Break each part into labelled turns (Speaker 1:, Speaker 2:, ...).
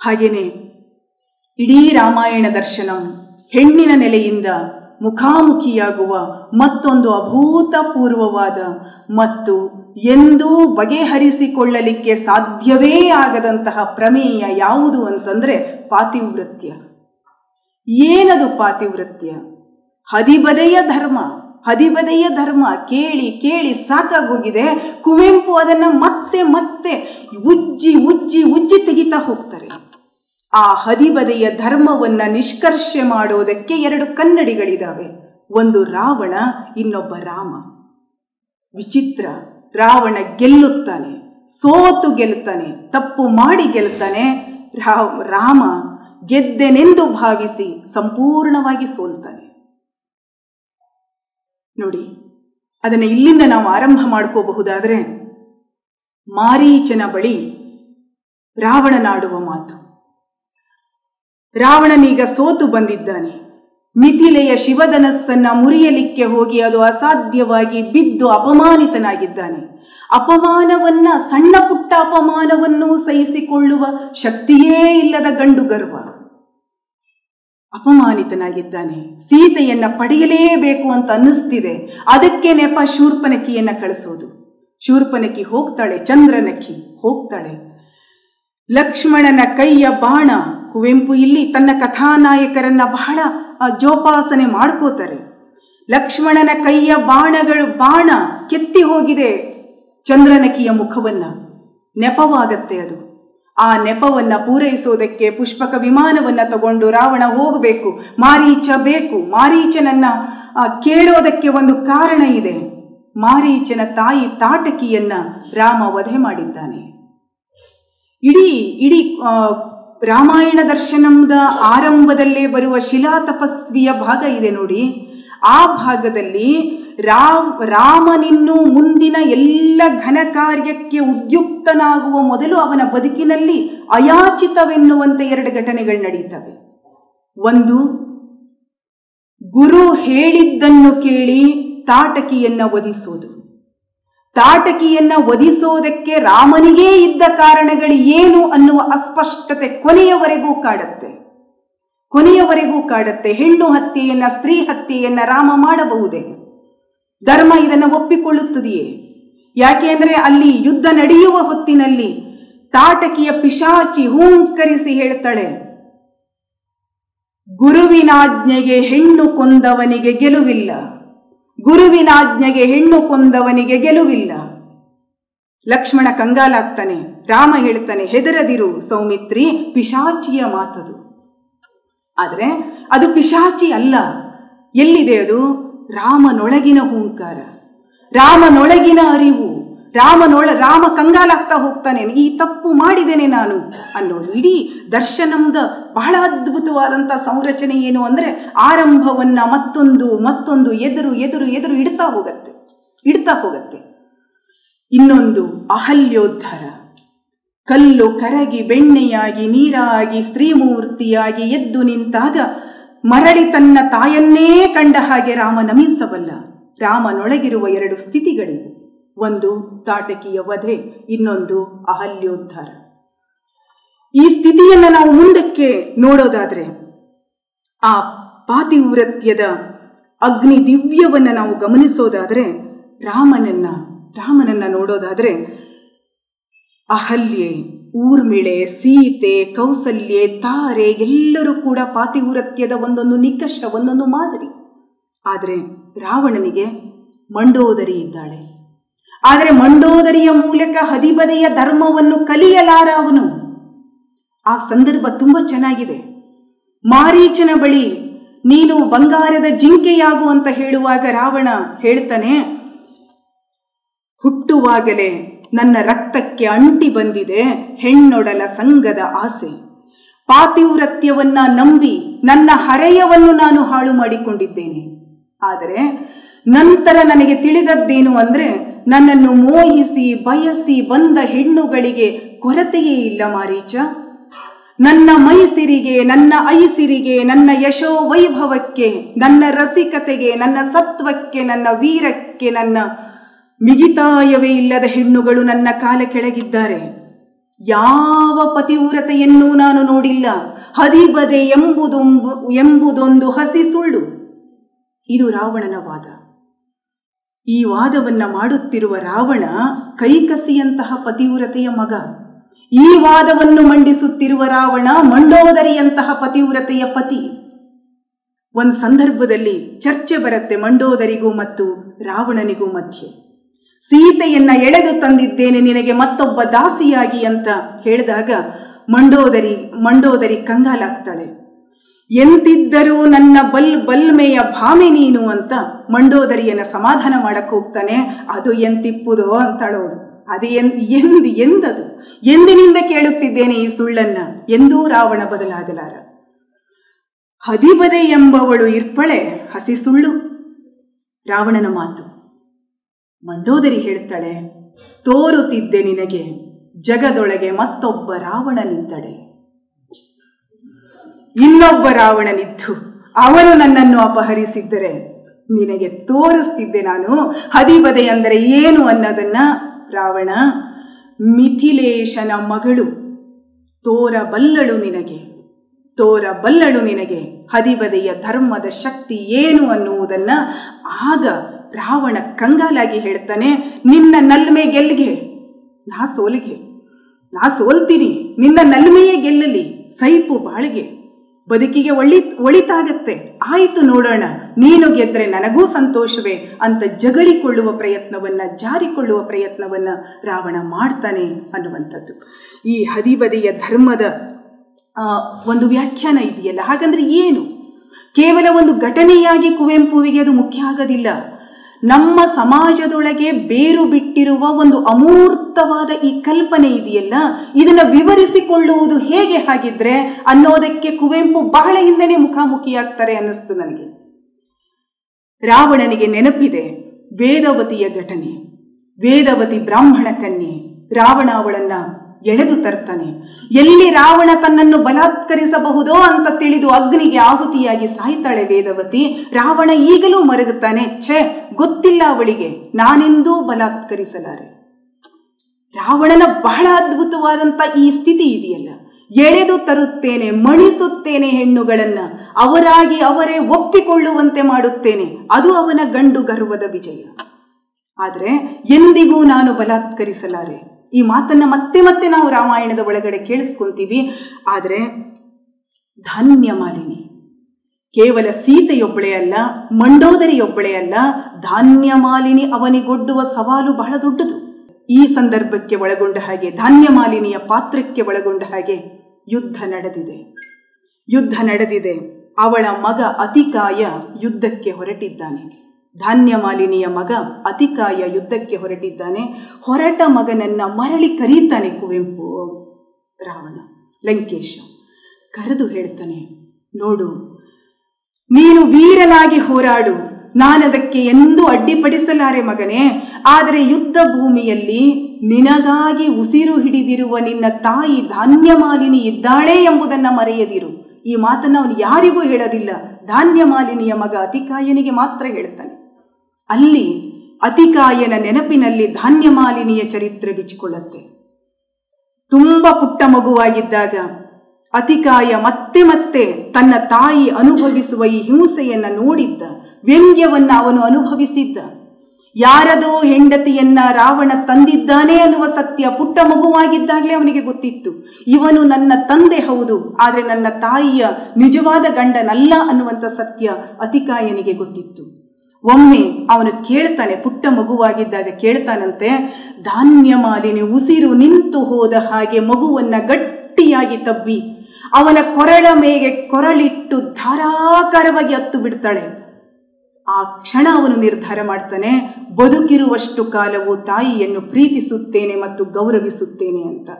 Speaker 1: ಹಾಗೇನೆ ಇಡೀ ರಾಮಾಯಣ ದರ್ಶನಂ ಹೆಣ್ಣಿನ ನೆಲೆಯಿಂದ ಮುಖಾಮುಖಿಯಾಗುವ ಮತ್ತೊಂದು ಅಭೂತಪೂರ್ವವಾದ ಮತ್ತು ಎಂದೂ ಬಗೆಹರಿಸಿಕೊಳ್ಳಲಿಕ್ಕೆ ಸಾಧ್ಯವೇ ಆಗದಂತಹ ಪ್ರಮೇಯ ಯಾವುದು ಅಂತಂದ್ರೆ ಪಾತಿವ್ರತ್ಯ ಏನದು ಪಾತಿವ್ರತ್ಯ ಹದಿಬದೆಯ ಧರ್ಮ ಹದಿಬದೆಯ ಧರ್ಮ ಕೇಳಿ ಕೇಳಿ ಸಾಕಾಗೋಗಿದೆ, ಕುವೆಂಪು ಅದನ್ನು ಮತ್ತೆ ಮತ್ತೆ ಉಜ್ಜಿ ಉಜ್ಜಿ ಉಜ್ಜಿ ತೆಗಿತಾ ಹೋಗ್ತಾರೆ. ಆ ಹದಿಬದೆಯ ಧರ್ಮವನ್ನ ನಿಷ್ಕರ್ಷೆ ಮಾಡೋದಕ್ಕೆ ಎರಡು ಕನ್ನಡಿಗಳಿದಾವೆ. ಒಂದು ರಾವಣ, ಇನ್ನೊಬ್ಬ ರಾಮ. ವಿಚಿತ್ರ, ರಾವಣ ಗೆಲ್ಲುತ್ತಾನೆ, ಸೋತು ಗೆಲ್ತಾನೆ ತಪ್ಪು ಮಾಡಿ ಗೆಲ್ತಾನೆ ರಾಮ ಗೆದ್ದೆನೆಂದು ಭಾವಿಸಿ ಸಂಪೂರ್ಣವಾಗಿ ಸೋಲ್ತಾನೆ. ನೋಡಿ, ಅದನ್ನು ಇಲ್ಲಿಂದ ನಾವು ಆರಂಭ ಮಾಡ್ಕೋಬಹುದಾದರೆ ಮಾರೀಚನ ಬಳಿ ರಾವಣನಾಡುವ ಮಾತು. ರಾವಣನೀಗ ಸೋತು ಬಂದಿದ್ದಾನೆ. ಮಿಥಿಲೆಯ ಶಿವಧನಸ್ಸನ್ನ ಮುರಿಯಲಿಕ್ಕೆ ಹೋಗಿ ಅದು ಅಸಾಧ್ಯವಾಗಿ ಬಿದ್ದು ಅಪಮಾನಿತನಾಗಿದ್ದಾನೆ. ಅಪಮಾನವನ್ನ, ಸಣ್ಣ ಪುಟ್ಟ ಅಪಮಾನವನ್ನು ಸಹಿಸಿಕೊಳ್ಳುವ ಶಕ್ತಿಯೇ ಇಲ್ಲದ ಗಂಡು ಗರ್ವ. ಅಪಮಾನಿತನಾಗಿದ್ದಾನೆ. ಸೀತೆಯನ್ನ ಪಡೆಯಲೇಬೇಕು ಅಂತ ಅನ್ನಿಸ್ತಿದೆ. ಅದಕ್ಕೆ ನೆಪ ಶೂರ್ಪನಕಿಯನ್ನ ಕಳಿಸೋದು. ಶೂರ್ಪನಕಿ ಹೋಗ್ತಾಳೆ ಚಂದ್ರನಕ್ಕಿ ಹೋಗ್ತಾಳೆ. ಲಕ್ಷ್ಮಣನ ಕೈಯ ಬಾಣ ಕುವೆಂಪು ಇಲ್ಲಿ ತನ್ನ ಕಥಾನಾಯಕರನ್ನ ಬಹಳ ಜೋಪಾಸನೆ ಮಾಡ್ಕೋತಾರೆ. ಲಕ್ಷ್ಮಣನ ಕೈಯ ಬಾಣಗಳು ಬಾಣ ಕೆತ್ತಿ ಹೋಗಿದೆ ಚಂದ್ರನಕಿಯ ಮುಖವನ್ನ. ನೆಪವಾಗತ್ತೆ ಅದು. ಆ ನೆಪವನ್ನ ಪೂರೈಸೋದಕ್ಕೆ ಪುಷ್ಪಕ ವಿಮಾನವನ್ನ ತಗೊಂಡು ರಾವಣ ಹೋಗಬೇಕು. ಮಾರೀಚ ಬೇಕು. ಮಾರೀಚನನ್ನ ಕೇಳೋದಕ್ಕೆ ಒಂದು ಕಾರಣ ಇದೆ. ಮಾರೀಚನ ತಾಯಿ ತಾಟಕಿಯನ್ನ ರಾಮ ವಧೆ ಮಾಡಿದ್ದಾನೆ. ಇಡೀ ಇಡೀ ರಾಮಾಯಣ ದರ್ಶನದ ಆರಂಭದಲ್ಲೇ ಬರುವ ಶಿಲಾ ತಪಸ್ವಿಯ ಭಾಗ ಇದೆ ನೋಡಿ. ಆ ಭಾಗದಲ್ಲಿ ರಾಮ್ ರಾಮನಿನ್ನು ಮುಂದಿನ ಎಲ್ಲ ಘನ ಕಾರ್ಯಕ್ಕೆ ಉದ್ಯುಕ್ತನಾಗುವ ಮೊದಲು ಅವನ ಬದುಕಿನಲ್ಲಿ ಅಯಾಚಿತವೆನ್ನುವಂತೆ ಎರಡು ಘಟನೆಗಳು ನಡೆಯುತ್ತವೆ ಒಂದು, ಗುರು ಹೇಳಿದ್ದನ್ನು ಕೇಳಿ ತಾಟಕಿಯನ್ನು ವಧಿಸೋದು. ತಾಟಕಿಯನ್ನ ವಧಿಸೋದಕ್ಕೆ ರಾಮನಿಗೇ ಇದ್ದ ಕಾರಣಗಳು ಏನು ಅನ್ನುವ ಅಸ್ಪಷ್ಟತೆ ಕೊನೆಯವರೆಗೂ ಕಾಡತ್ತೆ. ಕೊನೆಯವರೆಗೂ ಕಾಡತ್ತೆ. ಹೆಣ್ಣು ಹತ್ಯೆಯನ್ನ, ಸ್ತ್ರೀ ಹತ್ಯೆಯನ್ನ ರಾಮ ಮಾಡಬಹುದೇ? ಧರ್ಮ ಇದನ್ನು ಒಪ್ಪಿಕೊಳ್ಳುತ್ತದೆಯೇ? ಯಾಕೆ ಅಂದ್ರೆ ಅಲ್ಲಿ ಯುದ್ಧ ನಡೆಯುವ ಹೊತ್ತಿನಲ್ಲಿ ತಾಟಕಿಯ ಪಿಶಾಚಿ ಹೂಂಕರಿಸಿ ಹೇಳ್ತಾಳೆ, ಗುರುವಿನಾಜ್ಞೆಗೆ ಹೆಣ್ಣು ಕೊಂದವನಿಗೆ ಗೆಲುವಿಲ್ಲ. ಗುರುವಿನಾಜ್ಞೆಗೆ ಹೆಣ್ಣು ಕೊಂದವನಿಗೆ ಗೆಲುವಿಲ್ಲ. ಲಕ್ಷ್ಮಣ ಕಂಗಾಲಾಗ್ತಾನೆ, ರಾಮ ಹೇಳ್ತಾನೆ, ಹೆದರದಿರು ಸೌಮಿತ್ರಿ, ಪಿಶಾಚಿಯ ಮಾತದು. ಆದರೆ ಅದು ಪಿಶಾಚಿ ಅಲ್ಲ, ಎಲ್ಲಿದೆ ಅದು? ರಾಮನೊಳಗಿನ ಹೂಂಕಾರ. ರಾಮನೊಳಗಿನ ಅರಿವು ರಾಮನೊಳ ರಾಮ ಕಂಗಾಲಾಗ್ತಾ ಹೋಗ್ತಾನೆ ಈ ತಪ್ಪು ಮಾಡಿದ್ದೇನೆ ನಾನು ಅನ್ನೋದು. ಇಡೀ ದರ್ಶನಂದ ಬಹಳ ಅದ್ಭುತವಾದಂಥ ಸಂರಚನೆ ಏನು ಅಂದರೆ ಆರಂಭವನ್ನು ಮತ್ತೊಂದು ಮತ್ತೊಂದು ಎದುರು ಎದುರು ಎದುರು ಇಡ್ತಾ ಹೋಗತ್ತೆ ಇಡ್ತಾ ಹೋಗತ್ತೆ. ಇನ್ನೊಂದು ಅಹಲ್ಯೋದ್ಧಾರ. ಕಲ್ಲು ಕರಗಿ ಬೆಣ್ಣೆಯಾಗಿ, ನೀರಾಗಿ, ಸ್ತ್ರೀಮೂರ್ತಿಯಾಗಿ ಎದ್ದು ನಿಂತಾಗ ಮರಳಿ ತನ್ನ ತಾಯನ್ನೇ ಕಂಡ ಹಾಗೆ ರಾಮ ನಮಿಸಬಲ್ಲ. ರಾಮನೊಳಗಿರುವ ಎರಡು ಸ್ಥಿತಿಗಳಿವೆ. ಒಂದು ತಾಟಕಿಯ ವಧೆ. ಇನ್ನೊಂದು ಅಹಲ್ಯೋದ್ಧಾರ. ಈ ಸ್ಥಿತಿಯನ್ನು ನಾವು ಮುಂದಕ್ಕೆ ನೋಡೋದಾದ್ರೆ, ಆ ಪಾತಿವ್ರತ್ಯದ ಅಗ್ನಿ ದಿವ್ಯವನ್ನು ನಾವು ಗಮನಿಸೋದಾದ್ರೆ, ರಾಮನನ್ನ ರಾಮನನ್ನ ನೋಡೋದಾದ್ರೆ, ಅಹಲ್ಯೆ, ಊರ್ಮಿಳೆ, ಸೀತೆ, ಕೌಸಲ್ಯೆ, ತಾರೆ ಎಲ್ಲರೂ ಕೂಡ ಪಾತಿವ್ರತ್ಯದ ಒಂದೊಂದು ನಿಕಷ, ಒಂದೊಂದು ಮಾದರಿ. ಆದರೆ ರಾವಣನಿಗೆ ಮಂಡೋದರಿ ಇದ್ದಾಳೆ. ಆದರೆ ಮಂಡೋದರಿಯ ಮೂಲಕ ಹದಿಬದೆಯ ಧರ್ಮವನ್ನು ಕಲಿಯಲಾರ ಅವನು. ಆ ಸಂದರ್ಭ ತುಂಬ ಚೆನ್ನಾಗಿದೆ. ಮಾರೀಚನ ಬಳಿ ನೀನು ಬಂಗಾರದ ಜಿಂಕೆಯಾಗು ಅಂತ ಹೇಳುವಾಗ ರಾವಣ ಹೇಳ್ತಾನೆ, ಹುಟ್ಟುವಾಗಲೇ ನನ್ನ ರಕ್ತಕ್ಕೆ ಅಂಟಿ ಬಂದಿದೆ, ಹೆಣ್ಣೊಡಲ ಸಂಘದ ಆಸೆ. ಪಾತಿವ್ರತ್ಯವನ್ನ ನಂಬಿ ನನ್ನ ಹರೆಯವನ್ನು ನಾನು ಹಾಳು ಮಾಡಿಕೊಂಡಿದ್ದೇನೆ. ಆದರೆ ನಂತರ ನನಗೆ ತಿಳಿದದ್ದೇನು ಅಂದ್ರೆ ನನ್ನನ್ನು ಮೋಹಿಸಿ, ಬಯಸಿ ಬಂದ ಹೆಣ್ಣುಗಳಿಗೆ ಕೊರತೆಯೇ ಇಲ್ಲ ಮಾರೀಚ. ನನ್ನ ಮೈಸಿರಿಗೆ, ನನ್ನ ಐಸಿರಿಗೆ, ನನ್ನ ಯಶೋ ವೈಭವಕ್ಕೆ ನನ್ನ ರಸಿಕತೆಗೆ, ನನ್ನ ಸತ್ವಕ್ಕೆ, ನನ್ನ ವೀರಕ್ಕೆ, ನನ್ನ ಮಿಗಿತಾಯವೇ ಇಲ್ಲದ ಹೆಣ್ಣುಗಳು ನನ್ನ ಕಾಲ ಕೆಳಗಿದ್ದಾರೆ. ಯಾವ ಪತಿವ್ರತೆಯನ್ನೂ ನಾನು ನೋಡಿಲ್ಲ. ಹದಿಬದೆ ಎಂಬುದೊಂಬು, ಎಂಬುದೊಂದು ಹಸಿ ಸುಳ್ಳು. ಇದು ರಾವಣನ ವಾದ. ಈ ವಾದವನ್ನು ಮಾಡುತ್ತಿರುವ ರಾವಣ ಕೈಕಸಿಯಂತಹ ಪತಿವ್ರತೆಯ ಮಗ. ಈ ವಾದವನ್ನು ಮಂಡಿಸುತ್ತಿರುವ ರಾವಣ ಮಂಡೋದರಿಯಂತಹ ಪತಿವ್ರತೆಯ ಪತಿ. ಒಂದು ಸಂದರ್ಭದಲ್ಲಿ ಚರ್ಚೆ ಬರುತ್ತೆ ಮಂಡೋದರಿಗೂ ಮತ್ತು ರಾವಣನಿಗೂ ಮಧ್ಯೆ. ಸೀತೆಯನ್ನ ಎಳೆದು ತಂದಿದ್ದೇನೆ ನಿನಗೆ ಮತ್ತೊಬ್ಬ ದಾಸಿಯಾಗಿ ಅಂತ ಹೇಳಿದಾಗ ಮಂಡೋದರಿ ಮಂಡೋದರಿ ಕಂಗಾಲಾಗ್ತಾಳೆ. ಎಂತಿದ್ದರೂ ನನ್ನ ಬಲ್ ಬಲ್ಮೆಯ ಭಾಮೆ ನೀನು ಅಂತ ಮಂಡೋದರಿಯನ್ನು ಸಮಾಧಾನ ಮಾಡಕ್ಕೆ ಹೋಗ್ತಾನೆ. ಅದು ಎಂತಿಪ್ಪುದೋ ಅಂತಳೋಳು. ಅದು ಎನ್, ಎಂದ್, ಎಂದದು. ಎಂದಿನಿಂದ ಕೇಳುತ್ತಿದ್ದೇನೆ ಈ ಸುಳ್ಳನ್ನ? ಎಂದೂ ರಾವಣ ಬದಲಾಗಲಾರ. ಹದಿಬದೆ ಎಂಬವಳು ಇರ್ಪಳೆ, ಹಸಿ ಸುಳ್ಳು. ರಾವಣನ ಮಾತು. ಮಂಡೋದರಿ ಹೇಳ್ತಾಳೆ ತೋರುತ್ತಿದ್ದೆ ನಿನಗೆ, ಜಗದೊಳಗೆ ಮತ್ತೊಬ್ಬ ರಾವಣನಿದ್ದಡೆ ಇನ್ನೊಬ್ಬ ರಾವಣನಿದ್ದು ಅವನು ನನ್ನನ್ನು ಅಪಹರಿಸಿದ್ದರೆ ನಿನಗೆ ತೋರಿಸ್ತಿದ್ದೆ ನಾನು. ಹದಿಬದೆ ಅಂದರೆ ಏನು ಅನ್ನೋದನ್ನ ರಾವಣ, ಮಿಥಿಲೇಶನ ಮಗಳು ತೋರಬಲ್ಲಳು ನಿನಗೆ ತೋರಬಲ್ಲಳು ನಿನಗೆ. ಹದಿಬದೆಯ ಧರ್ಮದ ಶಕ್ತಿ ಏನು ಅನ್ನುವುದನ್ನ ಆಗ ರಾವಣ ಕಂಗಾಲಾಗಿ ಹೇಳ್ತಾನೆ, ನಿನ್ನ ನಲ್ಮೆ ಗೆಲ್ಗೆ ನಾ ಸೋಲಿಗೆ, ನಾ ಸೋಲ್ತೀನಿ. ನಿನ್ನ ನಲ್ಮೆಯೇ ಗೆಲ್ಲಲಿ, ಸೈಪು ಬಾಳಿಗೆ. ಬದುಕಿಗೆ ಒಳಿ, ಒಳಿತಾಗತ್ತೆ. ಆಯಿತು ನೋಡೋಣ, ನೀನು ಗೆದ್ರೆ ನನಗೂ ಸಂತೋಷವೇ ಅಂತ ಜಗಳಿಕೊಳ್ಳುವ ಪ್ರಯತ್ನವನ್ನು, ಜಾರಿಕೊಳ್ಳುವ ಪ್ರಯತ್ನವನ್ನು ರಾವಣ ಮಾಡ್ತಾನೆ ಅನ್ನುವಂಥದ್ದು. ಈ ಹದಿಬದಿಯ ಧರ್ಮದ ಒಂದು ವ್ಯಾಖ್ಯಾನ ಇದೆಯಲ್ಲ? ಹಾಗಂದ್ರೆ ಏನು? ಕೇವಲ ಒಂದು ಘಟನೆಯಾಗಿ ಕುವೆಂಪುವಿಗೆ ಅದು ಮುಖ್ಯ ಆಗೋದಿಲ್ಲ. ನಮ್ಮ ಸಮಾಜದೊಳಗೆ ಬೇರು ಬಿಟ್ಟಿರುವ ಒಂದು ಅಮೂರ್ತವಾದ ಈ ಕಲ್ಪನೆ ಇದೆಯಲ್ಲ? ಇದನ್ನು ವಿವರಿಸಿಕೊಳ್ಳುವುದು ಹೇಗೆ ಹಾಗಿದ್ರೆ ಅನ್ನೋದಕ್ಕೆ ಕುವೆಂಪು ಬಹಳ ಹಿಂದೆನೆ ಮುಖಾಮುಖಿಯಾಗ್ತಾರೆ ಅನ್ನಿಸ್ತು ನನಗೆ. ರಾವಣನಿಗೆ ನೆನಪಿದೆ, ವೇದವತಿಯ ಘಟನೆ. ವೇದವತಿ ಬ್ರಾಹ್ಮಣ ಕನ್ಯೆ. ರಾವಣ ಅವಳನ್ನ ಎಳೆದು ತರ್ತಾನೆ. ಎಲ್ಲಿ ರಾವಣ ತನ್ನನ್ನು ಬಲಾತ್ಕರಿಸಬಹುದೋ ಅಂತ ತಿಳಿದು ಅಗ್ನಿಗೆ ಆಹುತಿಯಾಗಿ ಸಾಯ್ತಾಳೆ ವೇದವತಿ. ರಾವಣ ಈಗಲೂ ಮರಗುತ್ತಾನೆ, ಛೇ, ಗೊತ್ತಿಲ್ಲ ಅವಳಿಗೆ, ನಾನೆಂದೂ ಬಲಾತ್ಕರಿಸಲಾರೆ. ರಾವಣನ ಬಹಳ ಅದ್ಭುತವಾದಂಥ ಈ ಸ್ಥಿತಿ ಇದೆಯಲ್ಲ. ಎಳೆದು ತರುತ್ತೇನೆ, ಮಣಿಸುತ್ತೇನೆ ಹೆಣ್ಣುಗಳನ್ನ, ಅವರಾಗಿ ಅವರೇ ಒಪ್ಪಿಕೊಳ್ಳುವಂತೆ ಮಾಡುತ್ತೇನೆ, ಅದು ಅವನ ಗಂಡು ಗರ್ವದ ವಿಜಯ. ಆದರೆ ಎಂದಿಗೂ ನಾನು ಬಲಾತ್ಕರಿಸಲಾರೆ? ಈ ಮಾತನ್ನ ಮತ್ತೆ ಮತ್ತೆ ನಾವು ರಾಮಾಯಣದ ಒಳಗಡೆ ಕೇಳಿಸ್ಕೊಂತೀವಿ. ಆದರೆ ಧಾನ್ಯ ಮಾಲಿನಿ. ಕೇವಲ ಸೀತೆಯೊಬ್ಬಳೇ ಅಲ್ಲ, ಮಂಡೋದರಿಯೊಬ್ಬಳೇ ಅಲ್ಲ, ಧಾನ್ಯ ಮಾಲಿನಿ ಅವನಿಗೊಡ್ಡುವ ಸವಾಲು ಬಹಳ ದೊಡ್ಡದು. ಈ ಸಂದರ್ಭಕ್ಕೆ ಒಳಗೊಂಡ ಹಾಗೆ, ಧಾನ್ಯ ಮಾಲಿನಿಯ ಪಾತ್ರಕ್ಕೆ ಒಳಗೊಂಡ ಹಾಗೆ ಯುದ್ಧ ನಡೆದಿದೆ. ಯುದ್ಧ ನಡೆದಿದೆ. ಅವಳ ಮಗ ಅತಿಕಾಯ ಯುದ್ಧಕ್ಕೆ ಹೊರಟಿದ್ದಾನೆ. ಧಾನ್ಯ ಮಾಲಿನಿಯ ಮಗ ಅತಿಕಾಯ ಯುದ್ಧಕ್ಕೆ ಹೊರಟಿದ್ದಾನೆ. ಹೊರಟ ಮಗನನ್ನ ಮರಳಿ ಕರೀತಾನೆ ಕುವೆಂಪು ರಾವಣ, ಲಂಕೇಶ. ಕರೆದು ಹೇಳ್ತಾನೆ, ನೋಡು, ನೀನು ವೀರನಾಗಿ ಹೋರಾಡು. ನಾನದಕ್ಕೆ ಎಂದೂ ಅಡ್ಡಿಪಡಿಸಲಾರೆ ಮಗನೇ. ಆದರೆ ಯುದ್ಧ ಭೂಮಿಯಲ್ಲಿ ನಿನಗಾಗಿ ಉಸಿರು ಹಿಡಿದಿರುವ ನಿನ್ನ ತಾಯಿ ಧಾನ್ಯ ಮಾಲಿನಿ ಇದ್ದಾಳೆ ಎಂಬುದನ್ನು ಮರೆಯದಿರು. ಈ ಮಾತನ್ನು ಅವನು ಯಾರಿಗೂ ಹೇಳೋದಿಲ್ಲ. ಧಾನ್ಯ ಮಾಲಿನಿಯ ಮಗ ಅತಿಕಾಯನಿಗೆ ಮಾತ್ರ ಹೇಳ್ತಾನೆ. ಅಲ್ಲಿ ಅತಿಕಾಯನ ನೆನಪಿನಲ್ಲಿ ಧಾನ್ಯ ಮಾಲಿನಿಯ ಚರಿತ್ರೆ ಬಿಚ್ಚಿಕೊಳ್ಳುತ್ತೆ. ತುಂಬ ಪುಟ್ಟ ಮಗುವಾಗಿದ್ದಾಗ ಅತಿಕಾಯ ಮತ್ತೆ ಮತ್ತೆ ತನ್ನ ತಾಯಿ ಅನುಭವಿಸುವ ಈ ಹಿಂಸೆಯನ್ನ ನೋಡಿದ್ದ, ವ್ಯಂಗ್ಯವನ್ನ ಅವನು ಅನುಭವಿಸಿದ್ದ. ಯಾರದೋ ಹೆಂಡತಿಯನ್ನ ರಾವಣ ತಂದಿದ್ದಾನೆ ಅನ್ನುವ ಸತ್ಯ ಪುಟ್ಟ ಮಗುವಾಗಿದ್ದಾಗಲೇ ಅವನಿಗೆ ಗೊತ್ತಿತ್ತು. ಇವನು ನನ್ನ ತಂದೆ ಹೌದು, ಆದರೆ ನನ್ನ ತಾಯಿಯ ನಿಜವಾದ ಗಂಡನಲ್ಲ ಅನ್ನುವಂಥ ಸತ್ಯ ಅತಿಕಾಯನಿಗೆ ಗೊತ್ತಿತ್ತು. ಒಮ್ಮೆ ಅವನು ಕೇಳ್ತಾನೆ, ಪುಟ್ಟ ಮಗುವಾಗಿದ್ದಾಗ ಕೇಳ್ತಾನಂತೆ, ಧಾನ್ಯ ಮಾಲಿನಿ, ಉಸಿರು ನಿಂತು ಹೋದ ಹಾಗೆ ಮಗುವನ್ನ ಗಟ್ಟಿಯಾಗಿ ತಬ್ಬಿ, ಅವನ ಕೊರಳ ಮೇಗೆ ಕೊರಳಿಟ್ಟು ಧಾರಾಕಾರವಾಗಿ ಹತ್ತು ಬಿಡ್ತಾಳೆ. ಆ ಕ್ಷಣ ಅವನು ನಿರ್ಧಾರ ಮಾಡ್ತಾನೆ, ಬದುಕಿರುವಷ್ಟು ಕಾಲವು ತಾಯಿಯನ್ನು ಪ್ರೀತಿಸುತ್ತೇನೆ ಮತ್ತು ಗೌರವಿಸುತ್ತೇನೆ ಅಂತ.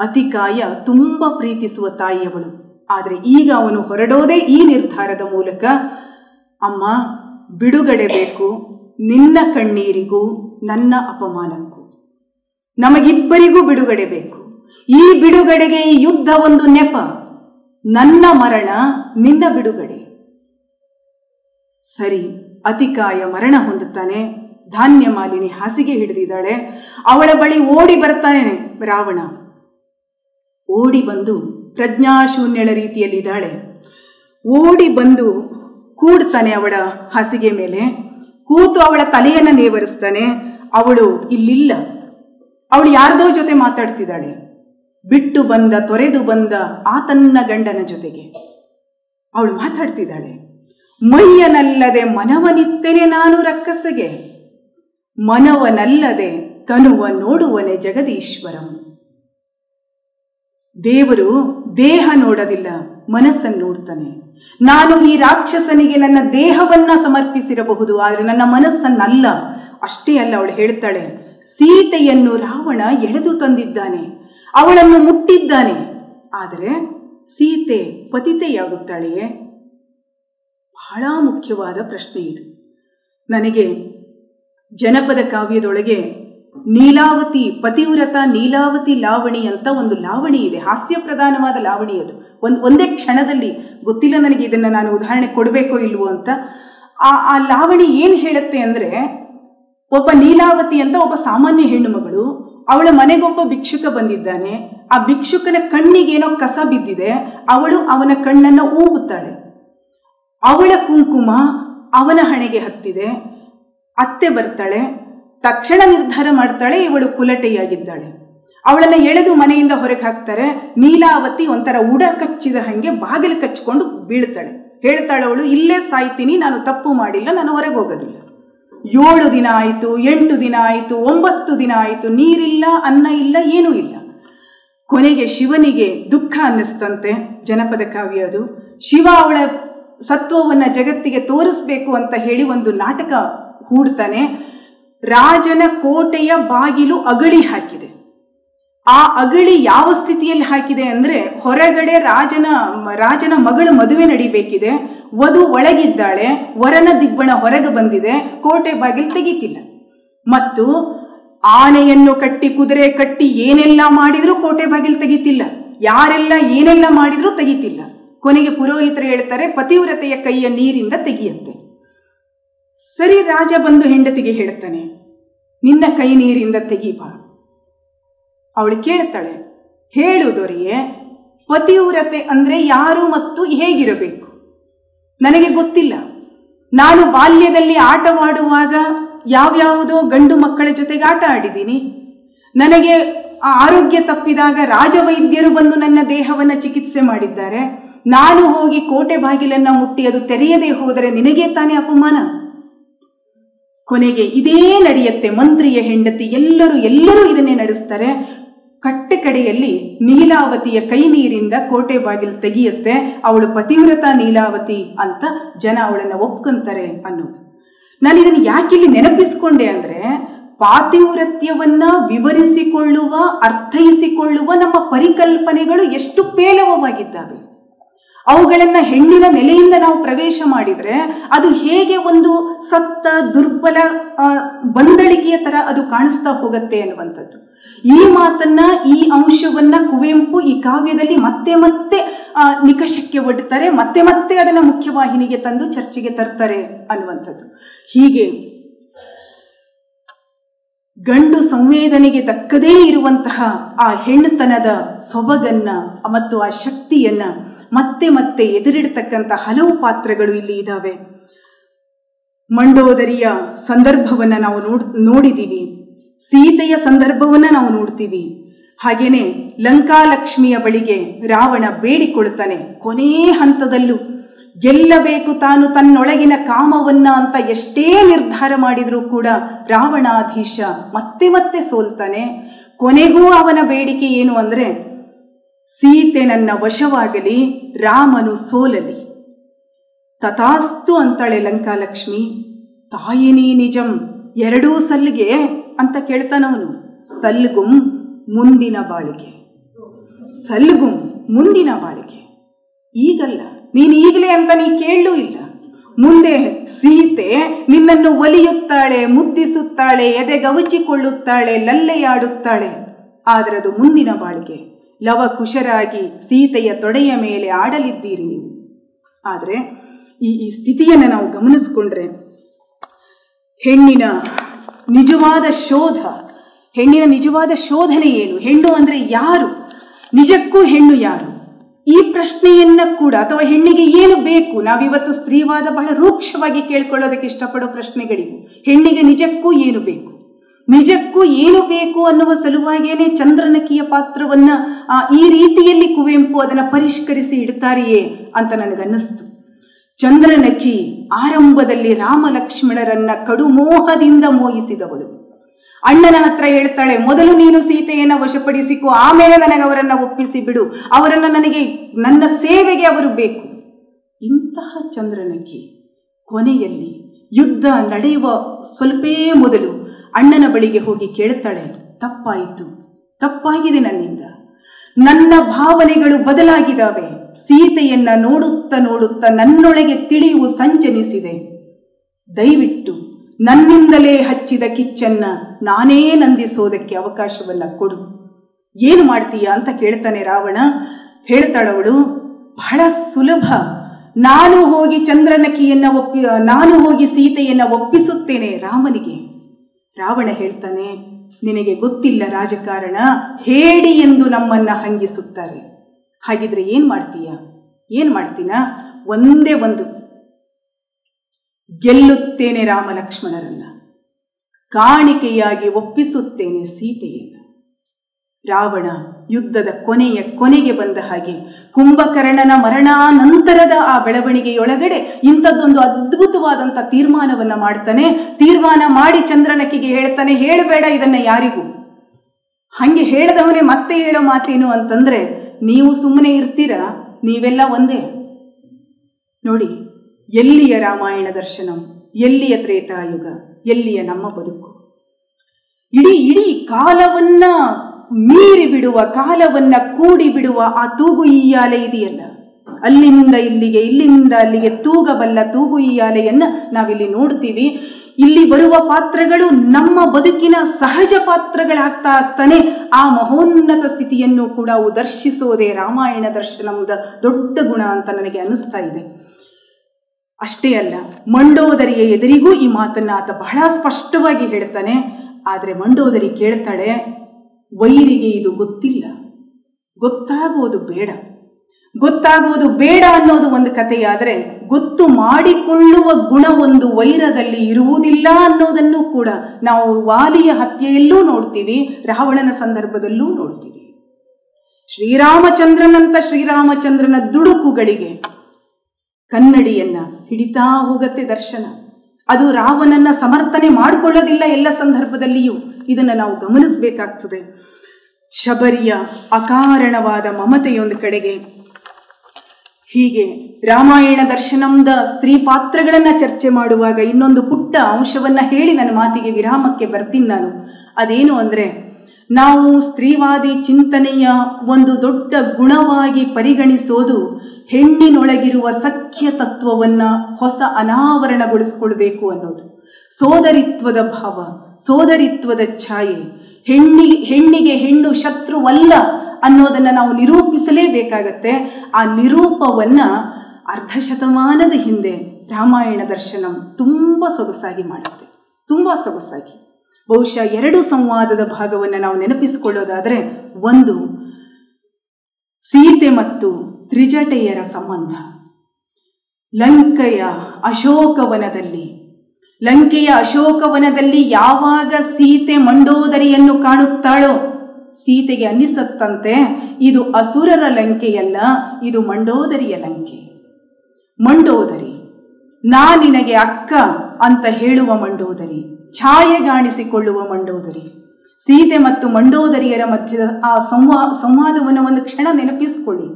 Speaker 1: ಅತಿಕಾಯ ತುಂಬ ಪ್ರೀತಿಸುವ ತಾಯಿಯವಳು. ಆದರೆ ಈಗ ಅವನು ಹೊರಡೋದೇ ಈ ನಿರ್ಧಾರದ ಮೂಲಕ, ಅಮ್ಮ ಬಿಡುಗಡೆ ಬೇಕು ನಿನ್ನ ಕಣ್ಣೀರಿಗೂ ನನ್ನ ಅಪಮಾನಕ್ಕೂ. ನಮಗಿಬ್ಬರಿಗೂ ಬಿಡುಗಡೆ ಬೇಕು. ಈ ಬಿಡುಗಡೆಗೆ ಈ ಯುದ್ಧ ಒಂದು ನೆಪ. ನನ್ನ ಮರಣ ನಿನ್ನ ಬಿಡುಗಡೆ. ಸರಿ, ಅತಿಕಾಯ ಮರಣ ಹೊಂದುತ್ತಾನೆ. ಧಾನ್ಯ ಮಾಲಿನಿ ಹಾಸಿಗೆ ಹಿಡಿದಿದ್ದಾಳೆ. ಅವಳ ಬಳಿ ಓಡಿ ಬರ್ತಾನೆ ರಾವಣ. ಓಡಿ ಬಂದು ಪ್ರಜ್ಞಾಶೂನ್ಯಳ ರೀತಿಯಲ್ಲಿದ್ದಾಳೆ. ಓಡಿ ಬಂದು ಕೂಡ್ತಾನೆ ಅವಳ ಹಾಸಿಗೆ ಮೇಲೆ. ಕೂತು ಅವಳ ತಲೆಯನ್ನು ನೇವರಿಸ್ತಾನೆ. ಅವಳು ಇಲ್ಲಿಲ್ಲ. ಅವಳು ಯಾರದೋ ಜೊತೆ ಮಾತಾಡ್ತಿದ್ದಾಳೆ. ಬಿಟ್ಟು ಬಂದ, ತೊರೆದು ಬಂದ ಆತನ್ನ ಗಂಡನ ಜೊತೆಗೆ ಅವಳು ಮಾತಾಡ್ತಿದ್ದಾಳೆ. ಮೈಯನಲ್ಲದೆ ಮನವನಿತ್ತನೆ ನಾನು ರಕ್ಕಸಗೆ. ಮನವನಲ್ಲದೆ ತನುವ ನೋಡುವನೆ ಜಗದೀಶ್ವರಂ. ದೇವರು ದೇಹ ನೋಡೋದಿಲ್ಲ, ಮನಸ್ಸನ್ನು ನೋಡ್ತಾನೆ. ನಾನು ಈ ರಾಕ್ಷಸನಿಗೆ ನನ್ನ ದೇಹವನ್ನ ಸಮರ್ಪಿಸಿರಬಹುದು, ಆದರೆ ನನ್ನ ಮನಸ್ಸನ್ನಲ್ಲ. ಅಷ್ಟೇ ಅಲ್ಲ, ಅವಳು ಹೇಳ್ತಾಳೆ, ಸೀತೆಯನ್ನು ರಾವಣ ಎಳೆದು ತಂದಿದ್ದಾನೆ, ಅವಳನ್ನು ಮುಟ್ಟಿದ್ದಾನೆ. ಆದರೆ ಸೀತೆ ಪತಿತೆಯಾಗುತ್ತಾಳೆಯೇ? ಬಹಳ ಮುಖ್ಯವಾದ ಪ್ರಶ್ನೆ ಇದು. ನನಗೆ ಜನಪದ ಕಾವ್ಯದೊಳಗೆ ನೀಲಾವತಿ, ಪತಿವ್ರತ, ನೀಲಾವತಿ ಲಾವಣಿ ಅಂತ ಒಂದು ಲಾವಣಿ ಇದೆ. ಹಾಸ್ಯ ಪ್ರಧಾನವಾದ ಲಾವಣಿ ಅದು. ಒಂದು, ಒಂದೇ ಕ್ಷಣದಲ್ಲಿ ಗೊತ್ತಿಲ್ಲ ನನಗೆ ಇದನ್ನು ನಾನು ಉದಾಹರಣೆ ಕೊಡಬೇಕೋ ಇಲ್ವೋ ಅಂತ. ಆ ಆ ಲಾವಣಿ ಏನು ಹೇಳುತ್ತೆ ಅಂದರೆ, ಒಬ್ಬ ನೀಲಾವತಿ ಅಂತ ಒಬ್ಬ ಸಾಮಾನ್ಯ ಹೆಣ್ಣುಮಗಳು ಅವಳ ಮನೆಗೊಬ್ಬ ಭಿಕ್ಷುಕ ಬಂದಿದ್ದಾನೆ. ಆ ಭಿಕ್ಷುಕನ ಕಣ್ಣಿಗೇನೋ ಕಸ ಬಿದ್ದಿದೆ. ಅವಳು ಅವನ ಕಣ್ಣನ್ನು ಊಗುತ್ತಾಳೆ ಅವಳ ಕುಂಕುಮ ಅವನ ಹಣೆಗೆ ಹತ್ತಿದೆ. ಅತ್ತೆ ಬರ್ತಾಳೆ. ತಕ್ಷಣ ನಿರ್ಧಾರ ಮಾಡ್ತಾಳೆ, ಇವಳು ಕುಲಟೆಯಾಗಿದ್ದಾಳೆ. ಅವಳನ್ನು ಎಳೆದು ಮನೆಯಿಂದ ಹೊರಗೆ ಹಾಕ್ತಾರೆ. ನೀಲಾವತಿ ಒಂಥರ ಉಡ ಕಚ್ಚಿದ ಹಾಗೆ ಬಾಗಿಲು ಕಚ್ಕೊಂಡು ಬೀಳ್ತಾಳೆ. ಹೇಳ್ತಾಳೆ ಅವಳು, ಇಲ್ಲೇ ಸಾಯ್ತೀನಿ, ನಾನು ತಪ್ಪು ಮಾಡಿಲ್ಲ, ನಾನು ಹೊರಗೆ ಹೋಗೋದಿಲ್ಲ. ಏಳು ದಿನ ಆಯಿತು, ಎಂಟು ದಿನ ಆಯಿತು, ಒಂಬತ್ತು ದಿನ ಆಯಿತು, ನೀರಿಲ್ಲ, ಅನ್ನ ಇಲ್ಲ, ಏನೂ ಇಲ್ಲ. ಕೊನೆಗೆ ಶಿವನಿಗೆ ದುಃಖ ಅನ್ನಿಸ್ತಂತೆ, ಜನಪದ ಕಾವ್ಯ ಅದು. ಶಿವ ಅವಳ ಸತ್ವವನ್ನು ಜಗತ್ತಿಗೆ ತೋರಿಸ್ಬೇಕು ಅಂತ ಹೇಳಿ ಒಂದು ನಾಟಕ ಹೂಡ್ತಾನೆ. ರಾಜನ ಕೋಟೆಯ ಬಾಗಿಲು ಅಗಳಿ ಹಾಕಿದೆ. ಆ ಅಗಳಿ ಯಾವ ಸ್ಥಿತಿಯಲ್ಲಿ ಹಾಕಿದೆ ಅಂದ್ರೆ ಹೊರಗಡೆ ರಾಜನ ರಾಜನ ಮಗಳ ಮದುವೆ ನಡಿಬೇಕಿದೆ. ವಧು ಒಳಗಿದ್ದಾಳೆ, ವರನ ದಿಬ್ಬಣ ಹೊರಗೆ ಬಂದಿದೆ, ಕೋಟೆ ಬಾಗಿಲು ತೆಗಿತಿಲ್ಲ. ಮತ್ತು ಆನೆಯನ್ನು ಕಟ್ಟಿ ಕುದುರೆ ಕಟ್ಟಿ ಏನೆಲ್ಲ ಮಾಡಿದ್ರೂ ಕೋಟೆ ಬಾಗಿಲು ತೆಗಿತಿಲ್ಲ. ಯಾರೆಲ್ಲ ಏನೆಲ್ಲ ಮಾಡಿದ್ರೂ ತೆಗಿತಿಲ್ಲ. ಕೊನೆಗೆ ಪುರೋಹಿತರು ಹೇಳ್ತಾರೆ, ಪತಿವ್ರತೆಯ ಕೈಯ ನೀರಿಂದ ತೆಗಿಯತ್ತೆ ಸರಿ ರಾಜ ಬಂದು ಹೆಂಡತಿಗೆ ಹೇಳ್ತಾನೆ ನಿನ್ನ ಕೈ ನೀರಿಂದ ತೆಗೀಬಾ ಅವಳು ಕೇಳ್ತಾಳೆ, ಹೇಳು ದೊರೆಯೇ, ಪತಿವ್ರತೆ ಅಂದರೆ ಯಾರು ಮತ್ತು ಹೇಗಿರಬೇಕು? ನನಗೆ ಗೊತ್ತಿಲ್ಲ. ನಾನು ಬಾಲ್ಯದಲ್ಲಿ ಆಟವಾಡುವಾಗ ಯಾವ್ಯಾವುದೋ ಗಂಡು ಮಕ್ಕಳ ಜೊತೆಗೆ ಆಟ ಆಡಿದ್ದೀನಿ. ನನಗೆ ಆರೋಗ್ಯ ತಪ್ಪಿದಾಗ ರಾಜವೈದ್ಯರು ಬಂದು ನನ್ನ ದೇಹವನ್ನು ಚಿಕಿತ್ಸೆ ಮಾಡಿದ್ದಾರೆ. ನಾನು ಹೋಗಿ ಕೋಟೆ ಬಾಗಿಲನ್ನು ಮುಟ್ಟಿ ಅದು ತೆರೆಯದೇ ಹೋದರೆ ನಿನಗೆ ತಾನೇ ಅಪಮಾನ? ಕೊನೆಗೆ ಇದೇ ನಡೆಯುತ್ತೆ. ಮಂತ್ರಿಯ ಹೆಂಡತಿ ಎಲ್ಲರೂ ಎಲ್ಲರೂ ಇದನ್ನೇ ನಡೆಸ್ತಾರೆ. ಕಟ್ಟೆ ಕಡೆಯಲ್ಲಿ ನೀಲಾವತಿಯ ಕೈ ನೀರಿಂದ ಕೋಟೆ ಬಾಗಿಲು ತೆಗೆಯುತ್ತೆ. ಅವಳು ಪತಿವ್ರತ ನೀಲಾವತಿ ಅಂತ ಜನ ಅವಳನ್ನು ಒಪ್ಕೊಂತಾರೆ ಅನ್ನೋದು. ನಾನು ಇದನ್ನು ಇಲ್ಲಿ ನೆನಪಿಸ್ಕೊಂಡೆ ಅಂದರೆ, ಪಾತಿವ್ರತ್ಯವನ್ನು ವಿವರಿಸಿಕೊಳ್ಳುವ, ಅರ್ಥೈಸಿಕೊಳ್ಳುವ ನಮ್ಮ ಪರಿಕಲ್ಪನೆಗಳು ಎಷ್ಟು ಪೇಲವವಾಗಿದ್ದಾವೆ. ಅವುಗಳನ್ನು ಹೆಣ್ಣಿನ ನೆಲೆಯಿಂದ ನಾವು ಪ್ರವೇಶ ಮಾಡಿದರೆ ಅದು ಹೇಗೆ ಒಂದು ಸತ್ತ, ದುರ್ಬಲ ಬಂದಳಿಕೆಯ ಥರ ಅದು ಕಾಣಿಸ್ತಾ ಹೋಗುತ್ತೆ ಅನ್ನುವಂಥದ್ದು ಈ ಮಾತನ್ನ, ಈ ಅಂಶವನ್ನ ಕುವೆಂಪು ಈ ಕಾವ್ಯದಲ್ಲಿ ಮತ್ತೆ ಮತ್ತೆ ನಿಕಷಕ್ಕೆ ಒಡ್ತಾರೆ, ಮತ್ತೆ ಮತ್ತೆ ಅದನ್ನು ಮುಖ್ಯವಾಹಿನಿಗೆ ತಂದು ಚರ್ಚೆಗೆ ತರ್ತಾರೆ ಅನ್ನುವಂಥದ್ದು. ಹೀಗೆ ಗಂಡು ಸಂವೇದನೆಗೆ ತಕ್ಕದೇ ಇರುವಂತಹ ಆ ಹೆಣ್ಣುತನದ ಸೊಬಗನ್ನ ಮತ್ತು ಆ ಶಕ್ತಿಯನ್ನ ಮತ್ತೆ ಮತ್ತೆ ಎದುರಿಡ್ತಕ್ಕಂಥ ಹಲವು ಪಾತ್ರಗಳು ಇಲ್ಲಿ ಇದ್ದಾವೆ ಮಂಡೋದರಿಯ ಸಂದರ್ಭವನ್ನು ನಾವು ನೋಡ್ ನೋಡಿದ್ದೀವಿ ಸೀತೆಯ ಸಂದರ್ಭವನ್ನು ನಾವು ನೋಡ್ತೀವಿ. ಹಾಗೇನೆ ಲಂಕಾಲಕ್ಷ್ಮಿಯ ಬಳಿಗೆ ರಾವಣ ಬೇಡಿಕೊಳ್ತಾನೆ ಕೊನೇ ಹಂತದಲ್ಲೂ ಗೆಲ್ಲಬೇಕು ತಾನು ತನ್ನೊಳಗಿನ ಕಾಮವನ್ನ ಅಂತ ಎಷ್ಟೇ ನಿರ್ಧಾರ ಮಾಡಿದರೂ ಕೂಡ ರಾವಣಾಧೀಶ ಮತ್ತೆ ಮತ್ತೆ ಸೋಲ್ತಾನೆ. ಕೊನೆಗೂ ಅವನ ಬೇಡಿಕೆ ಏನು ಅಂದರೆ ಸೀತೆ ನನ್ನ ವಶವಾಗಲಿ, ರಾಮನು ಸೋಲಲಿ. ತಥಾಸ್ತು ಅಂತಾಳೆ ಲಂಕಾಲಕ್ಷ್ಮಿ, ತಾಯಿನಿ ನಿಜಂ, ಎರಡೂ ಸಲ್ಲಿಗೆ ಅಂತ ಕೇಳ್ತಾನವನು. ಸಲ್ಗುಂ ಮುಂದಿನ ಬಾಳಿಗೆ ಸಲ್ಗುಂ ಮುಂದಿನ ಬಾಳಿಗೆ ಈಗಲ್ಲ, ನೀನು ಈಗಲೇ ಅಂತ ನೀ ಕೇಳಲೂ ಇಲ್ಲ. ಮುಂದೆ ಸೀತೆ ನಿನ್ನನ್ನು ಒಲಿಯುತ್ತಾಳೆ, ಮುದ್ದಿಸುತ್ತಾಳೆ, ಎದೆಗವಚಿಕೊಳ್ಳುತ್ತಾಳೆ, ಲಲ್ಲೆಯಾಡುತ್ತಾಳೆ. ಆದರೆ ಮುಂದಿನ ಬಾಳಿಗೆ ಲವ ಕುಶರಾಗಿ ಸೀತೆಯ ತೊಡೆಯ ಮೇಲೆ ಆಡಲಿದ್ದೀರಿ ನೀವು. ಆದರೆ ಈ ಈ ಸ್ಥಿತಿಯನ್ನು ನಾವು ಗಮನಿಸ್ಕೊಂಡ್ರೆ ಹೆಣ್ಣಿನ ನಿಜವಾದ ಶೋಧ, ಹೆಣ್ಣಿನ ನಿಜವಾದ ಶೋಧನೆ ಏನು? ಹೆಣ್ಣು ಅಂದರೆ ಯಾರು? ನಿಜಕ್ಕೂ ಹೆಣ್ಣು ಯಾರು? ಈ ಪ್ರಶ್ನೆಯನ್ನ ಕೂಡ ಅಥವಾ ಹೆಣ್ಣಿಗೆ ಏನು ಬೇಕು? ನಾವಿವತ್ತು ಸ್ತ್ರೀವಾದ ಬಹಳ ರೂಕ್ಷವಾಗಿ ಕೇಳ್ಕೊಳ್ಳೋದಕ್ಕೆ ಇಷ್ಟಪಡೋ ಪ್ರಶ್ನೆಗಳಿವು. ಹೆಣ್ಣಿಗೆ ನಿಜಕ್ಕೂ ಏನು ಬೇಕು? ನಿಜಕ್ಕೂ ಏನು ಬೇಕು ಅನ್ನುವ ಸಲುವಾಗಿಯೇ ಚಂದ್ರನಕಿಯ ಪಾತ್ರವನ್ನ ಈ ರೀತಿಯಲ್ಲಿ ಕುವೆಂಪು ಅದನ್ನು ಪರಿಷ್ಕರಿಸಿ ಇಡ್ತಾರೆಯೇ ಅಂತ ನನಗನ್ನಿಸ್ತು. ಚಂದ್ರನಕಿ ಆರಂಭದಲ್ಲಿ ರಾಮ ಲಕ್ಷ್ಮಣರನ್ನ ಕಡುಮೋಹದಿಂದ ಮೋಹಿಸಿದವಳು. ಅಣ್ಣನ ಹತ್ರ ಹೇಳ್ತಾಳೆ, ಮೊದಲು ನೀನು ಸೀತೆಯನ್ನ ವಶಪಡಿಸಿಕೊ, ಆಮೇಲೆ ನನಗೆ ಅವರನ್ನ ಒಪ್ಪಿಸಿ ಬಿಡು. ಅವರನ್ನ ನನಗೆ, ನನ್ನ ಸೇವೆಗೆ ಅವರು ಬೇಕು. ಇಂತಹ ಚಂದ್ರನಕಿ ಕೊನೆಯಲ್ಲಿ ಯುದ್ಧ ನಡೆಯುವ ಸ್ವಲ್ಪೇ ಮೊದಲು ಅಣ್ಣನ ಬಳಿಗೆ ಹೋಗಿ ಕೇಳುತ್ತಾಳೆ, ತಪ್ಪಾಯಿತು, ತಪ್ಪಾಗಿದೆ ನನ್ನಿಂದ. ನನ್ನ ಭಾವನೆಗಳು ಬದಲಾಗಿದ್ದಾವೆ, ಸೀತೆಯನ್ನ ನೋಡುತ್ತಾ ನೋಡುತ್ತಾ ನನ್ನೊಳಗೆ ತಿಳಿವು ಸಂಚನಿಸಿದೆ ದಯವಿಟ್ಟು ನನ್ನಿಂದಲೇ ಹಚ್ಚಿದ ಕಿಚ್ಚನ್ನ ನಾನೇ ನಂದಿಸೋದಕ್ಕೆ ಅವಕಾಶವನ್ನ ಕೊಡು. ಏನು ಮಾಡ್ತೀಯ ಅಂತ ಕೇಳ್ತಾನೆ ರಾವಣ. ಹೇಳ್ತಾಳವಳು, ಬಹಳ ಸುಲಭ. ನಾನು ಹೋಗಿ ಚಂದ್ರನಕಿಯನ್ನ ಒಪ್ಪಿ, ನಾನು ಹೋಗಿ ಸೀತೆಯನ್ನ ಒಪ್ಪಿಸುತ್ತೇನೆ ರಾಮನಿಗೆ. ರಾವಣ ಹೇಳ್ತಾನೆ, ನಿನಗೆ ಗೊತ್ತಿಲ್ಲ ರಾಜಕಾರಣ, ಹೇಳಿ ಎಂದು ನಮ್ಮನ್ನ ಹಂಗಿಸುತ್ತಾರೆ. ಹಾಗಿದ್ರೆ ಏನ್ ಮಾಡ್ತೀಯ? ಏನ್ ಮಾಡ್ತೀನ? ಒಂದೇ ಒಂದು. ಗೆಲ್ಲುತ್ತೇನೆ ರಾಮ ಲಕ್ಷ್ಮಣರನ್ನ ಕಾಣಿಕೆಯಾಗಿ ಒಪ್ಪಿಸುತ್ತೇನೆ ಸೀತೆಯನ್ನ. ರಾವಣ ಯುದ್ಧದ ಕೊನೆಯ ಕೊನೆಗೆ ಬಂದ ಹಾಗೆ ಕುಂಭಕರ್ಣನ ಮರಣಾನಂತರದ ಆ ಬೆಳವಣಿಗೆಯೊಳಗಡೆ ಇಂಥದ್ದೊಂದು ಅದ್ಭುತವಾದಂಥ ತೀರ್ಮಾನವನ್ನು ಮಾಡ್ತಾನೆ. ತೀರ್ಮಾನ ಮಾಡಿ ಚಂದ್ರನಕ್ಕಿಗೆ ಹೇಳ್ತಾನೆ, ಹೇಳಬೇಡ ಇದನ್ನ ಯಾರಿಗೂ. ಹಂಗೆ ಹೇಳ್ದವನೇ ಮತ್ತೆ ಹೇಳೋ ಮಾತೇನು ಅಂತಂದ್ರೆ, ನೀವು ಸುಮ್ಮನೆ ಇರ್ತೀರಾ? ನೀವೆಲ್ಲ ಒಂದೇ. ನೋಡಿ, ಎಲ್ಲಿಯ ರಾಮಾಯಣ ದರ್ಶನಂ? ಎಲ್ಲಿಯ ತ್ರೇತಾಯುಗ? ಎಲ್ಲಿಯ ನಮ್ಮ ಬದುಕು? ಇಡೀ ಇಡೀ ಕಾಲವನ್ನ ಮೀರಿ ಬಿಡುವ ಕಾಲವನ್ನ ಕೂಡಿ ಬಿಡುವ ಆ ತೂಗು ಈಯಾಲೆ ಇದೆಯಲ್ಲ? ಅಲ್ಲಿಂದ ಇಲ್ಲಿಗೆ, ಇಲ್ಲಿಂದ ಅಲ್ಲಿಗೆ ತೂಗಬಲ್ಲ ತೂಗು ಈಯಾಲೆಯನ್ನ ನಾವಿಲ್ಲಿ ನೋಡ್ತೀವಿ. ಇಲ್ಲಿ ಬರುವ ಪಾತ್ರಗಳು ನಮ್ಮ ಬದುಕಿನ ಸಹಜ ಪಾತ್ರಗಳಾಗ್ತಾ ಆಗ್ತಾನೆ. ಆ ಮಹೋನ್ನತ ಸ್ಥಿತಿಯನ್ನು ಕೂಡ ದರ್ಶಿಸೋದೇ ರಾಮಾಯಣ ದರ್ಶನದ ದೊಡ್ಡ ಗುಣ ಅಂತ ನನಗೆ ಅನಿಸ್ತಾ ಇದೆ. ಅಷ್ಟೇ ಅಲ್ಲ, ಮಂಡೋದರಿಯ ಎದುರಿಗೂ ಈ ಮಾತನ್ನ ಆತ ಬಹಳ ಸ್ಪಷ್ಟವಾಗಿ ಹೇಳ್ತಾನೆ. ಆದರೆ ಮಂಡೋದರಿ ಕೇಳ್ತಾಳೆ ವೈರಿಗೆ ಇದು ಗೊತ್ತಿಲ್ಲ. ಗೊತ್ತಾಗೋದು ಬೇಡ. ಗೊತ್ತಾಗುವುದು ಬೇಡ ಅನ್ನೋದು ಒಂದು ಕಥೆಯಾದರೆ ಗೊತ್ತು ಮಾಡಿಕೊಳ್ಳುವ ಗುಣ ಒಂದು ವೈರದಲ್ಲಿ ಇರುವುದಿಲ್ಲ ಅನ್ನೋದನ್ನು ಕೂಡ ನಾವು ವಾಲಿಯ ಹತ್ಯೆಯಲ್ಲೂ ನೋಡ್ತೀವಿ, ರಾವಣನ ಸಂದರ್ಭದಲ್ಲೂ ನೋಡ್ತೀವಿ. ಶ್ರೀರಾಮಚಂದ್ರನಂತ ಶ್ರೀರಾಮಚಂದ್ರನ ದುಡುಕುಗಳಿಗೆ ಕನ್ನಡಿಯನ್ನ ಹಿಡಿತಾ ಹೋಗತ್ತೆ ದರ್ಶನ. ಅದು ರಾವಣನ ಸಮರ್ಥನೆ ಮಾಡಿಕೊಳ್ಳೋದಿಲ್ಲ ಎಲ್ಲ ಸಂದರ್ಭದಲ್ಲಿಯೂ. ಇದನ್ನು ನಾವು ಗಮನಿಸಬೇಕಾಗ್ತದೆ. ಶಬರಿಯ ಅಕಾರಣವಾದ ಮಮತೆಯೊಂದು ಕಡೆಗೆ ಹೀಗೆ ರಾಮಾಯಣ ದರ್ಶನಂದ ಸ್ತ್ರೀ ಪಾತ್ರಗಳನ್ನ ಚರ್ಚೆ ಮಾಡುವಾಗ ಇನ್ನೊಂದು ಪುಟ್ಟ ಅಂಶವನ್ನ ಹೇಳಿ ನನ್ನ ಮಾತಿಗೆ ವಿರಾಮಕ್ಕೆ ಬರ್ತೀನಿ ನಾನು. ಅದೇನು ಅಂದ್ರೆ ನಾವು ಸ್ತ್ರೀವಾದಿ ಚಿಂತನೆಯ ಒಂದು ದೊಡ್ಡ ಗುಣವಾಗಿ ಪರಿಗಣಿಸೋದು ಹೆಣ್ಣಿನೊಳಗಿರುವ ಸಖ್ಯ ತತ್ವವನ್ನು ಹೊಸ ಅನಾವರಣಗೊಳಿಸ್ಕೊಳ್ಬೇಕು ಅನ್ನೋದು. ಸೋದರಿತ್ವದ ಭಾವ, ಸೋದರಿತ್ವದ ಛಾಯೆ, ಹೆಣ್ಣಿ, ಹೆಣ್ಣಿಗೆ ಹೆಣ್ಣು ಶತ್ರುವಲ್ಲ ಅನ್ನೋದನ್ನ ನಾವು ನಿರೂಪಿಸಲೇಬೇಕಾಗತ್ತೆ. ಆ ನಿರೂಪವನ್ನ ಅರ್ಧ ಶತಮಾನದ ಹಿಂದೆ ರಾಮಾಯಣ ದರ್ಶನಂ ತುಂಬ ಸೊಗಸಾಗಿ ಮಾಡುತ್ತೆ. ತುಂಬ ಸೊಗಸಾಗಿ. ಬಹುಶಃ ಎರಡು ಸಂವಾದದ ಭಾಗವನ್ನು ನಾವು ನೆನಪಿಸಿಕೊಳ್ಳೋದಾದರೆ ಒಂದು ಸೀತೆ ಮತ್ತು ತ್ರಿಜಟೆಯರ ಸಂಬಂಧ. ಲಂಕೆಯ ಅಶೋಕವನದಲ್ಲಿ ಲಂಕೆಯ ಅಶೋಕವನದಲ್ಲಿ ಯಾವಾಗ ಸೀತೆ ಮಂಡೋದರಿಯನ್ನು ಕಾಣುತ್ತಾಳೋ, ಸೀತೆಗೆ ಅನ್ನಿಸತ್ತಂತೆ ಇದು ಅಸುರರ ಲಂಕೆಯಲ್ಲ, ಇದು ಮಂಡೋದರಿಯ ಲಂಕೆ. ಮಂಡೋದರಿ, ನಾ ನಿನಗೆ ಅಕ್ಕ ಅಂತ ಹೇಳುವ ಮಂಡೋದರಿ. ಛಾಯೆಗಾಣಿಸಿಕೊಳ್ಳುವ ಮಂಡೋದರಿ. ಸೀತೆ ಮತ್ತು ಮಂಡೋದರಿಯರ ಮಧ್ಯದ ಆ ಸಂವಾ, ಸಂವಾದವನ್ನು ಒಂದು ಕ್ಷಣ ನೆನಪಿಸಿಕೊಳ್ಳಿ.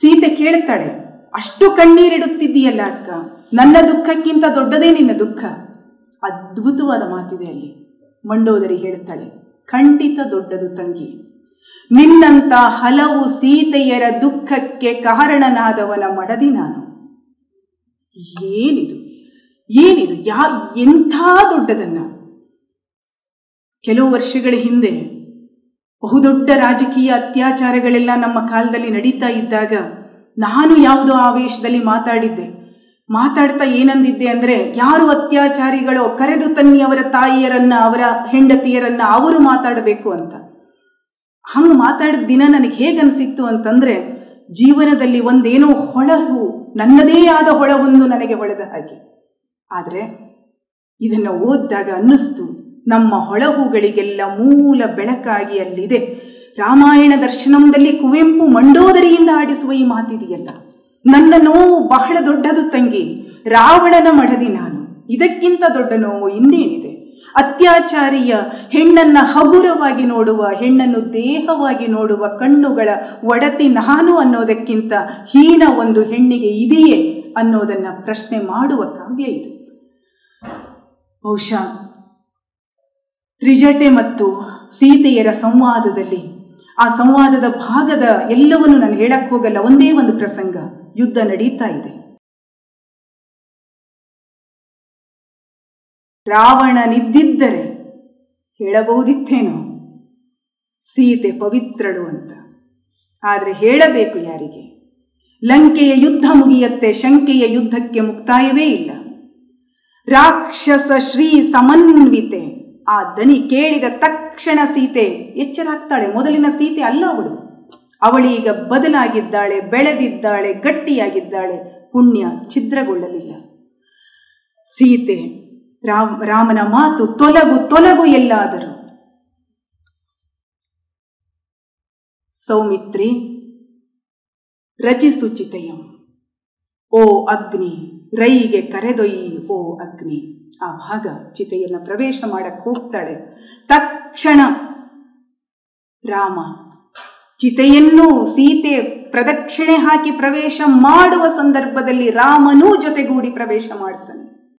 Speaker 1: ಸೀತೆ ಕೇಳ್ತಾಳೆ, ಅಷ್ಟು ಕಣ್ಣೀರಿಡುತ್ತಿದ್ದೀಯಲ್ಲ ಅಕ್ಕ, ನನ್ನ ದುಃಖಕ್ಕಿಂತ ದೊಡ್ಡದೇ ನಿನ್ನ ದುಃಖ. ಅದ್ಭುತವಾದ ಮಾತಿದೆ ಅಲ್ಲಿ. ಮಂಡೋದರಿ ಹೇಳ್ತಾಳೆ, ಖಂಡಿತ ದೊಡ್ಡದು ತಂಗಿ. ನಿನ್ನಂತ ಹಲವು ಸೀತೆಯರ ದುಃಖಕ್ಕೆ ಕಾರಣನಾದವನ ಮಡದಿ ನಾನು. ಏನಿದು? ಏನಿದು? ಯಾ, ಎಂಥ ದೊಡ್ಡದನ್ನ? ಕೆಲವು ವರ್ಷಗಳ ಹಿಂದೆ ಬಹುದೊಡ್ಡ ರಾಜಕೀಯ ಅತ್ಯಾಚಾರಗಳೆಲ್ಲ ನಮ್ಮ ಕಾಲದಲ್ಲಿ ನಡೀತಾ ಇದ್ದಾಗ ನಾನು ಯಾವುದೋ ಆವೇಶದಲ್ಲಿ ಮಾತಾಡಿದ್ದೆ. ಮಾತಾಡ್ತಾ ಏನಂದಿದ್ದೆ ಅಂದರೆ ಯಾರು ಅತ್ಯಾಚಾರಿಗಳೋ ಕರೆದು ತನ್ನಿ ಅವರ ತಾಯಿಯರನ್ನ, ಅವರ ಹೆಂಡತಿಯರನ್ನ ಅವರು ಮಾತಾಡಬೇಕು ಅಂತ. ಹಂಗೆ ಮಾತಾಡಿದ ದಿನ ನನಗೆ ಹೇಗನ್ಸಿತ್ತು ಅಂತಂದರೆ ಜೀವನದಲ್ಲಿ ಒಂದೇನೋ ಹೊಳಹು, ನನ್ನದೇ ಆದ ಹೊಳವೊಂದು ನನಗೆ ಹೊಳೆದ ಹಾಗೆ. ಆದರೆ ಇದನ್ನು ಓದಿದಾಗ ಅನ್ನಿಸ್ತು, ನಮ್ಮ ಹೊಳಹುಗಳಿಗೆಲ್ಲ ಮೂಲ ಬೆಳಕಾಗಿ ಅಲ್ಲಿದೆ. ರಾಮಾಯಣ ದರ್ಶನಂದಲ್ಲಿ ಕುವೆಂಪು ಮಂಡೋದರಿಯಿಂದ ಆಡಿಸುವ ಈ ಮಾತಿದೆಯಲ್ಲ, ನನ್ನ ನೋವು ಬಹಳ ದೊಡ್ಡದು ತಂಗಿ, ರಾವಣನ ಮಡದಿ ನಾನು. ಇದಕ್ಕಿಂತ ದೊಡ್ಡ ನೋವು ಇನ್ನೇನಿದೆ? ಅತ್ಯಾಚಾರಿಯ ಹೆಣ್ಣನ್ನ ಹಗುರವಾಗಿ ನೋಡುವ, ಹೆಣ್ಣನ್ನು ದೇಹವಾಗಿ ನೋಡುವ ಕಣ್ಣುಗಳ ಒಡತಿ ನಾನು ಅನ್ನೋದಕ್ಕಿಂತ ಹೀನ ಒಂದು ಹೆಣ್ಣಿಗೆ ಇದೆಯೇ? ಅನ್ನೋದನ್ನ ಪ್ರಶ್ನೆ ಮಾಡುವ ಕಾವ್ಯ ಇದು. ಬಹುಶಃ ತ್ರಿಜಟೆ ಮತ್ತು ಸೀತೆಯರ ಸಂವಾದದಲ್ಲಿ ಆ ಸಂವಾದದ ಭಾಗದ ಎಲ್ಲವನ್ನು ನಾನು ಹೇಳಕ್ಕೆ ಹೋಗಲ್ಲ, ಒಂದೇ ಒಂದು ಪ್ರಸಂಗ, ಯುದ್ಧ ನಡೀತಾ ಇದೆ. ರಾವಣನಿದ್ದಿದ್ದರೆ ಹೇಳಬಹುದಿತ್ತೇನೋ? ಸೀತೆ ಪವಿತ್ರಳು ಅಂತ. ಆದರೆ ಹೇಳಬೇಕು ಯಾರಿಗೆ? ಲಂಕೆಯ ಯುದ್ಧ ಮುಗಿಯತ್ತೆ, ಶಂಕೆಯ ಯುದ್ಧಕ್ಕೆ ಮುಕ್ತಾಯವೇ ಇಲ್ಲ. ರಾಕ್ಷಸ ಶ್ರೀ ಸಮನ್ವಿತೆ, ಆ ದನಿ ಕೇಳಿದ ತಕ್ಷಣ ಸೀತೆ ಎಚ್ಚರಾಗ್ತಾಳೆ. ಮೊದಲಿನ ಸೀತೆ ಅಲ್ಲ ಅವಳು. ಅವಳೀಗ ಬದಲಾಗಿದ್ದಾಳೆ, ಬೆಳೆದಿದ್ದಾಳೆ, ಗಟ್ಟಿಯಾಗಿದ್ದಾಳೆ, ಪುಣ್ಯ ಛಿದ್ರಗೊಳ್ಳಲಿಲ್ಲ. ಸೀತೆ, ರಾಮ್, ರಾಮನ ಮಾತು ತೊಲಗು ತೊಲಗು ಎಲ್ಲಾದರೂ. ಸೌಮಿತ್ರಿ ರಚಿಸು ಚಿತೆಯಂ ಓ ಅಗ್ನಿ, ರೈಗೆ ಕರೆದೊಯ್ಯಿ, ಓ ಅಗ್ನಿ. ಆ ಭಾಗ ಚಿತೆಯನ್ನು ಪ್ರವೇಶ ಮಾಡಕ್ಕೆ ಹೋಗ್ತಾಳೆ. ತಕ್ಷಣ ರಾಮ ಚಿತೆಯನ್ನು ಸೀತೆ ಪ್ರದಕ್ಷಿಣೆ ಹಾಕಿ ಪ್ರವೇಶ ಮಾಡುವ ಸಂದರ್ಭದಲ್ಲಿ ರಾಮನೂ ಜೊತೆಗೂಡಿ ಪ್ರವೇಶ ಮಾಡ್ತಾನೆ.